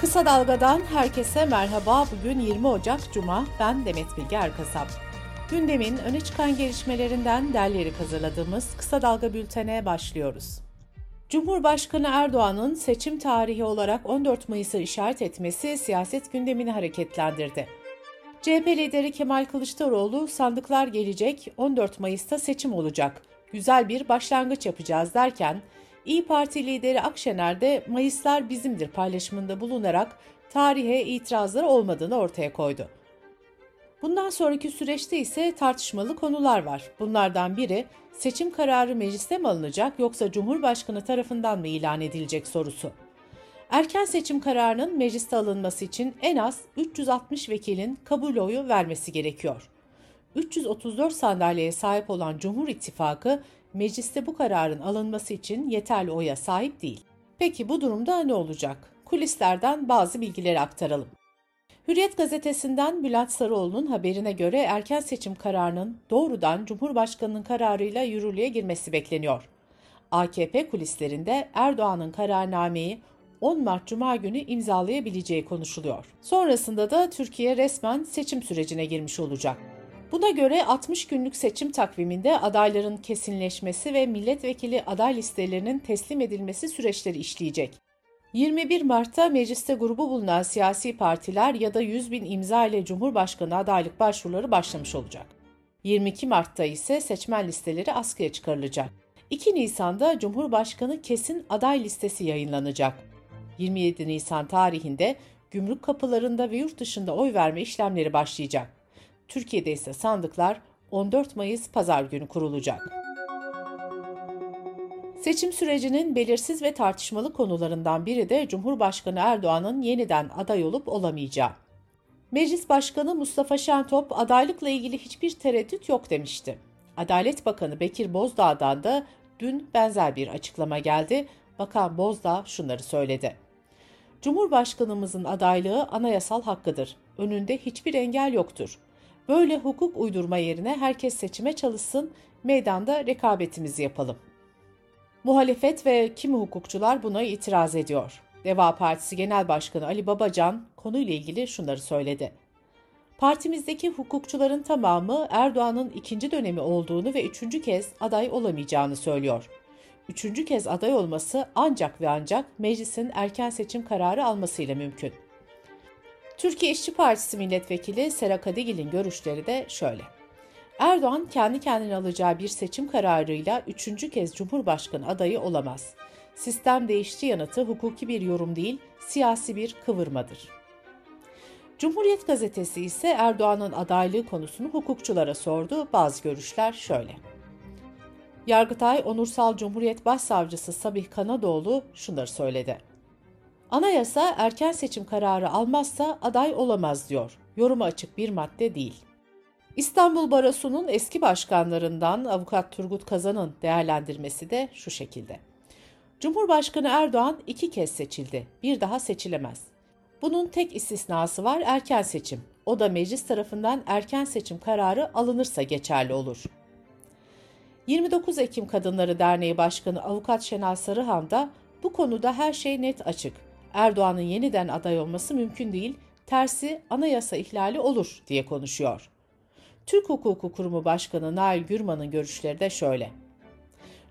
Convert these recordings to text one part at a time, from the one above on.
Kısa Dalga'dan herkese merhaba. Bugün 20 Ocak Cuma. Ben Demet Bilge Erkasap. Gündemin öne çıkan gelişmelerinden derleyerek hazırladığımız Kısa Dalga bültene başlıyoruz. Cumhurbaşkanı Erdoğan'ın seçim tarihi olarak 14 Mayıs'ı işaret etmesi siyaset gündemini hareketlendirdi. CHP lideri Kemal Kılıçdaroğlu sandıklar gelecek 14 Mayıs'ta seçim olacak. Güzel bir başlangıç yapacağız derken İyi Parti lideri Akşener de Mayıslar bizimdir paylaşımında bulunarak tarihe itirazları olmadığını ortaya koydu. Bundan sonraki süreçte ise tartışmalı konular var. Bunlardan biri seçim kararı mecliste mi alınacak yoksa Cumhurbaşkanı tarafından mı ilan edilecek sorusu. Erken seçim kararının mecliste alınması için en az 360 vekilin kabul oyu vermesi gerekiyor. 334 sandalyeye sahip olan Cumhur İttifakı mecliste bu kararın alınması için yeterli oya sahip değil. Peki bu durumda ne olacak? Kulislerden bazı bilgileri aktaralım. Hürriyet gazetesinden Bülent Sarıoğlu'nun haberine göre erken seçim kararının doğrudan Cumhurbaşkanı'nın kararıyla yürürlüğe girmesi bekleniyor. AKP kulislerinde Erdoğan'ın kararnameyi 10 Mart Cuma günü imzalayabileceği konuşuluyor. Sonrasında da Türkiye resmen seçim sürecine girmiş olacak. Buna göre 60 günlük seçim takviminde adayların kesinleşmesi ve milletvekili aday listelerinin teslim edilmesi süreçleri işleyecek. 21 Mart'ta mecliste grubu bulunan siyasi partiler ya da 100 bin imza ile Cumhurbaşkanı adaylık başvuruları başlamış olacak. 22 Mart'ta ise seçmen listeleri askıya çıkarılacak. 2 Nisan'da Cumhurbaşkanı kesin aday listesi yayınlanacak. 27 Nisan tarihinde gümrük kapılarında ve yurt dışında oy verme işlemleri başlayacak. Türkiye'de ise sandıklar 14 Mayıs pazar günü kurulacak. Seçim sürecinin belirsiz ve tartışmalı konularından biri de Cumhurbaşkanı Erdoğan'ın yeniden aday olup olamayacağı. Meclis Başkanı Mustafa Şentop adaylıkla ilgili hiçbir tereddüt yok demişti. Adalet Bakanı Bekir Bozdağ'dan da dün benzer bir açıklama geldi. Bakan Bozdağ şunları söyledi. Cumhurbaşkanımızın adaylığı anayasal hakkıdır. Önünde hiçbir engel yoktur. Böyle hukuk uydurma yerine herkes seçime çalışsın, meydanda rekabetimizi yapalım. Muhalefet ve kimi hukukçular buna itiraz ediyor. Deva Partisi Genel Başkanı Ali Babacan konuyla ilgili şunları söyledi. Partimizdeki hukukçuların tamamı Erdoğan'ın ikinci dönemi olduğunu ve üçüncü kez aday olamayacağını söylüyor. Üçüncü kez aday olması ancak ve ancak meclisin erken seçim kararı almasıyla mümkün. Türkiye İşçi Partisi milletvekili Sera Kadigil'in görüşleri de şöyle. Erdoğan kendi kendine alacağı bir seçim kararıyla üçüncü kez Cumhurbaşkanı adayı olamaz. Sistem değişti yanıtı hukuki bir yorum değil, siyasi bir kıvırmadır. Cumhuriyet gazetesi ise Erdoğan'ın adaylığı konusunu hukukçulara sordu. Bazı görüşler şöyle. Yargıtay Onursal Cumhuriyet Başsavcısı Sabih Kanadoğlu şunları söyledi. Anayasa erken seçim kararı almazsa aday olamaz diyor. Yoruma açık bir madde değil. İstanbul Barosu'nun eski başkanlarından Avukat Turgut Kazan'ın değerlendirmesi de şu şekilde. Cumhurbaşkanı Erdoğan iki kez seçildi. Bir daha seçilemez. Bunun tek istisnası var erken seçim. O da meclis tarafından erken seçim kararı alınırsa geçerli olur. 29 Ekim Kadınları Derneği Başkanı Avukat Şenal Sarıhan da bu konuda her şey net açık. Erdoğan'ın yeniden aday olması mümkün değil, tersi anayasa ihlali olur diye konuşuyor. Türk Hukuku Kurumu Başkanı Nail Gürman'ın görüşleri de şöyle.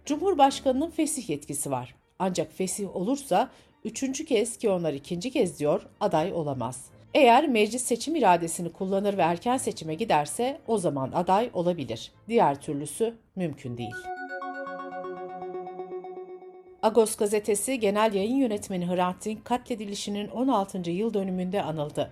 Cumhurbaşkanının fesih yetkisi var. Ancak fesih olursa üçüncü kez ki onlar ikinci kez diyor aday olamaz. Eğer meclis seçim iradesini kullanır ve erken seçime giderse o zaman aday olabilir. Diğer türlüsü mümkün değil.'' Agos gazetesi genel yayın yönetmeni Hrant Dink katledilişinin 16. yıl dönümünde anıldı.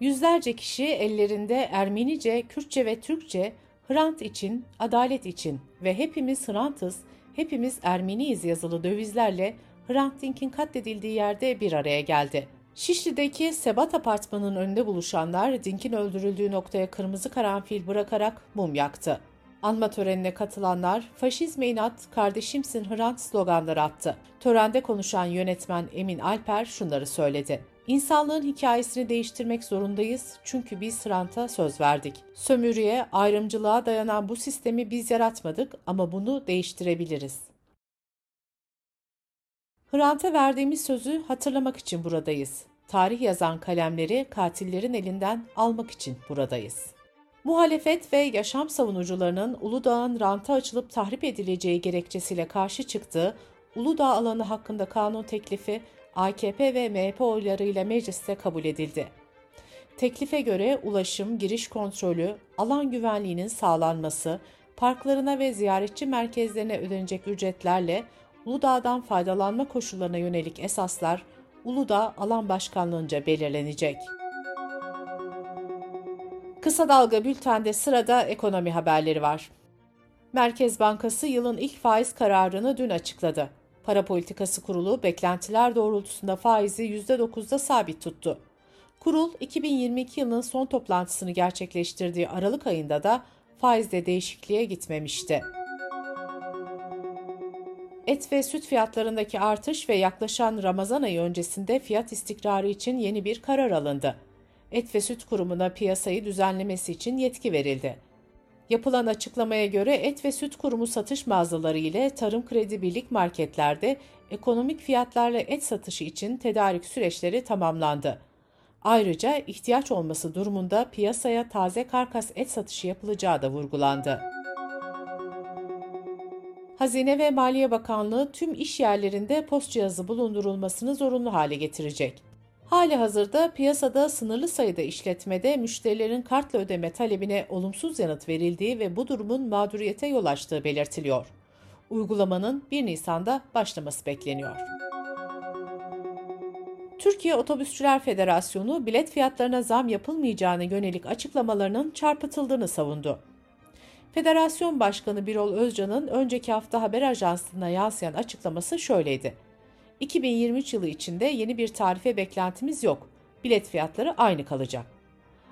Yüzlerce kişi ellerinde Ermenice, Kürtçe ve Türkçe Hrant için, adalet için ve hepimiz Hrant'ız, hepimiz Ermeniyiz yazılı dövizlerle Hrant Dink'in katledildiği yerde bir araya geldi. Şişli'deki Sebat Apartmanı'nın önünde buluşanlar Dink'in öldürüldüğü noktaya kırmızı karanfil bırakarak mum yaktı. Anma törenine katılanlar faşizme inat, kardeşimsin Hrant sloganları attı. Törende konuşan yönetmen Emin Alper şunları söyledi. İnsanlığın hikayesini değiştirmek zorundayız çünkü biz Hrant'a söz verdik. Sömürüye, ayrımcılığa dayanan bu sistemi biz yaratmadık ama bunu değiştirebiliriz. Hrant'a verdiğimiz sözü hatırlamak için buradayız. Tarih yazan kalemleri katillerin elinden almak için buradayız. Muhalefet ve yaşam savunucularının Uludağ'ın ranta açılıp tahrip edileceği gerekçesiyle karşı çıktığı Uludağ alanı hakkında kanun teklifi AKP ve MHP oylarıyla mecliste kabul edildi. Teklife göre ulaşım, giriş kontrolü, alan güvenliğinin sağlanması, parklarına ve ziyaretçi merkezlerine ödenecek ücretlerle Uludağ'dan faydalanma koşullarına yönelik esaslar Uludağ Alan Başkanlığınca belirlenecek. Kısa Dalga Bülten'de sırada ekonomi haberleri var. Merkez Bankası yılın ilk faiz kararını dün açıkladı. Para Politikası Kurulu beklentiler doğrultusunda faizi %9'da sabit tuttu. Kurul 2022 yılının son toplantısını gerçekleştirdiği Aralık ayında da faizde değişikliğe gitmemişti. Et ve süt fiyatlarındaki artış ve yaklaşan Ramazan ayı öncesinde fiyat istikrarı için yeni bir karar alındı. Et ve Süt Kurumu'na piyasayı düzenlemesi için yetki verildi. Yapılan açıklamaya göre Et ve Süt Kurumu satış mağazaları ile Tarım Kredi Birlik marketlerde ekonomik fiyatlarla et satışı için tedarik süreçleri tamamlandı. Ayrıca ihtiyaç olması durumunda piyasaya taze karkas et satışı yapılacağı da vurgulandı. Hazine ve Maliye Bakanlığı tüm iş yerlerinde post cihazı bulundurulmasını zorunlu hale getirecek. Hali hazırda piyasada sınırlı sayıda işletmede müşterilerin kartla ödeme talebine olumsuz yanıt verildiği ve bu durumun mağduriyete yol açtığı belirtiliyor. Uygulamanın 1 Nisan'da başlaması bekleniyor. Türkiye Otobüsçüler Federasyonu bilet fiyatlarına zam yapılmayacağına yönelik açıklamalarının çarpıtıldığını savundu. Federasyon Başkanı Birol Özcan'ın önceki hafta haber ajansına yansıyan açıklaması şöyleydi. 2023 yılı içinde yeni bir tarife beklentimiz yok. Bilet fiyatları aynı kalacak.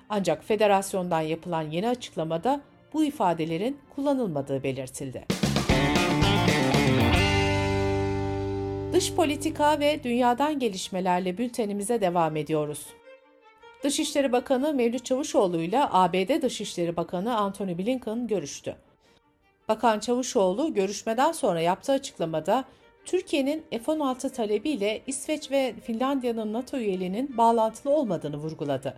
Ancak federasyondan yapılan yeni açıklamada bu ifadelerin kullanılmadığı belirtildi. Dış politika ve dünyadan gelişmelerle bültenimize devam ediyoruz. Dışişleri Bakanı Mevlüt Çavuşoğlu ile ABD Dışişleri Bakanı Antony Blinken görüştü. Bakan Çavuşoğlu görüşmeden sonra yaptığı açıklamada Türkiye'nin F-16 talebiyle İsveç ve Finlandiya'nın NATO üyeliğinin bağlantılı olmadığını vurguladı.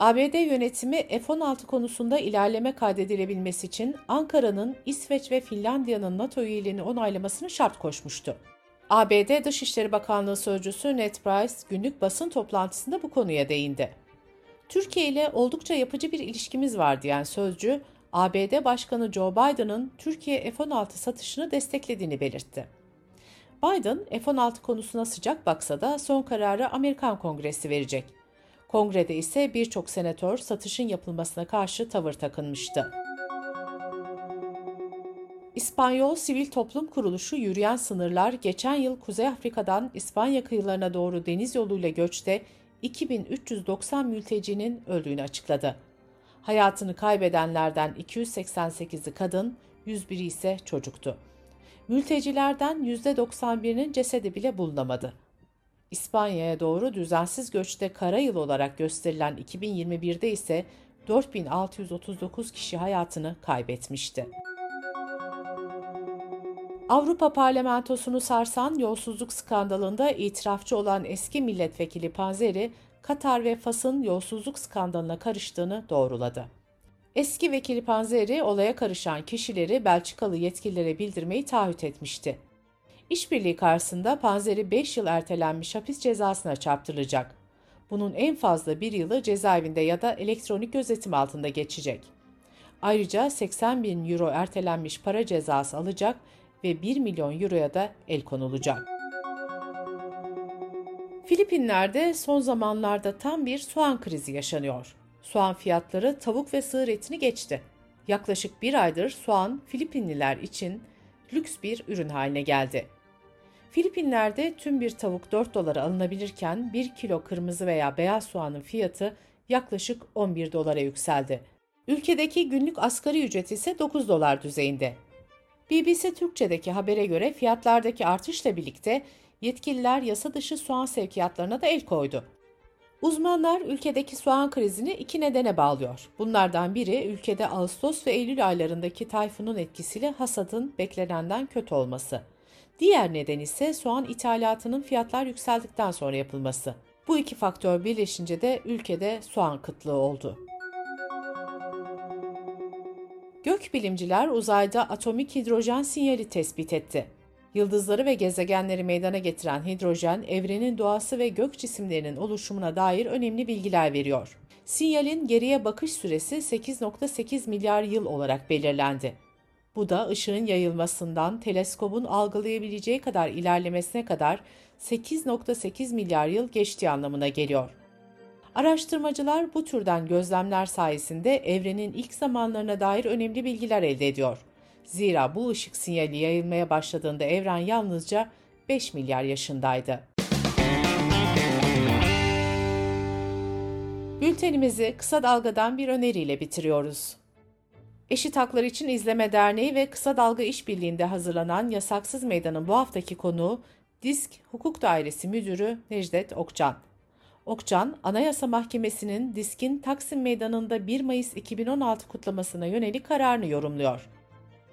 ABD yönetimi F-16 konusunda ilerleme kaydedilebilmesi için Ankara'nın İsveç ve Finlandiya'nın NATO üyeliğini onaylamasını şart koşmuştu. ABD Dışişleri Bakanlığı Sözcüsü Ned Price günlük basın toplantısında bu konuya değindi. Türkiye ile oldukça yapıcı bir ilişkimiz var diyen sözcü, ABD Başkanı Joe Biden'ın Türkiye F-16 satışını desteklediğini belirtti. Biden, F-16 konusuna sıcak baksa da son kararı Amerikan Kongresi verecek. Kongrede ise birçok senatör satışın yapılmasına karşı tavır takınmıştı. İspanyol Sivil Toplum Kuruluşu Yürüyen Sınırlar geçen yıl Kuzey Afrika'dan İspanya kıyılarına doğru deniz yoluyla göçte 2390 mültecinin öldüğünü açıkladı. Hayatını kaybedenlerden 288'i kadın, 101'i ise çocuktu. Mültecilerden %91'inin cesedi bile bulunamadı. İspanya'ya doğru düzensiz göçte kara yıl olarak gösterilen 2021'de ise 4639 kişi hayatını kaybetmişti. Avrupa Parlamentosu'nu sarsan yolsuzluk skandalında itirafçı olan eski milletvekili Panzeri, Katar ve Fas'ın yolsuzluk skandalına karıştığını doğruladı. Eski vekili Panzeri olaya karışan kişileri Belçikalı yetkililere bildirmeyi taahhüt etmişti. İşbirliği karşısında Panzeri 5 yıl ertelenmiş hapis cezasına çarptırılacak. Bunun en fazla bir yılı cezaevinde ya da elektronik gözetim altında geçecek. Ayrıca 80 bin euro ertelenmiş para cezası alacak ve 1 milyon euroya da el konulacak. Filipinler'de son zamanlarda tam bir soğan krizi yaşanıyor. Soğan fiyatları tavuk ve sığır etini geçti. Yaklaşık bir aydır soğan Filipinliler için lüks bir ürün haline geldi. Filipinler'de tüm bir tavuk 4 dolara alınabilirken 1 kilo kırmızı veya beyaz soğanın fiyatı yaklaşık 11 dolara yükseldi. Ülkedeki günlük asgari ücret ise 9 dolar düzeyinde. BBC Türkçe'deki habere göre fiyatlardaki artışla birlikte yetkililer yasa dışı soğan sevkiyatlarına da el koydu. Uzmanlar ülkedeki soğan krizini iki nedene bağlıyor. Bunlardan biri ülkede Ağustos ve Eylül aylarındaki tayfunun etkisiyle hasadın beklenenden kötü olması. Diğer neden ise soğan ithalatının fiyatlar yükseldikten sonra yapılması. Bu iki faktör birleşince de ülkede soğan kıtlığı oldu. Gökbilimciler uzayda atomik hidrojen sinyali tespit etti. Yıldızları ve gezegenleri meydana getiren hidrojen, evrenin doğası ve gök cisimlerinin oluşumuna dair önemli bilgiler veriyor. Sinyalin geriye bakış süresi 8.8 milyar yıl olarak belirlendi. Bu da ışığın yayılmasından teleskobun algılayabileceği kadar ilerlemesine kadar 8.8 milyar yıl geçtiği anlamına geliyor. Araştırmacılar bu türden gözlemler sayesinde evrenin ilk zamanlarına dair önemli bilgiler elde ediyor. Zira bu ışık sinyali yayılmaya başladığında evren yalnızca 5 milyar yaşındaydı. Bültenimizi kısa dalgadan bir öneriyle bitiriyoruz. Eşit Haklar İçin İzleme Derneği ve Kısa Dalga İşbirliği'nde hazırlanan Yasaksız Meydan'ın bu haftaki konuğu Disk Hukuk Dairesi Müdürü Necdet Okcan. Okcan, Anayasa Mahkemesi'nin Disk'in Taksim Meydanı'nda 1 Mayıs 2016 kutlamasına yönelik kararını yorumluyor.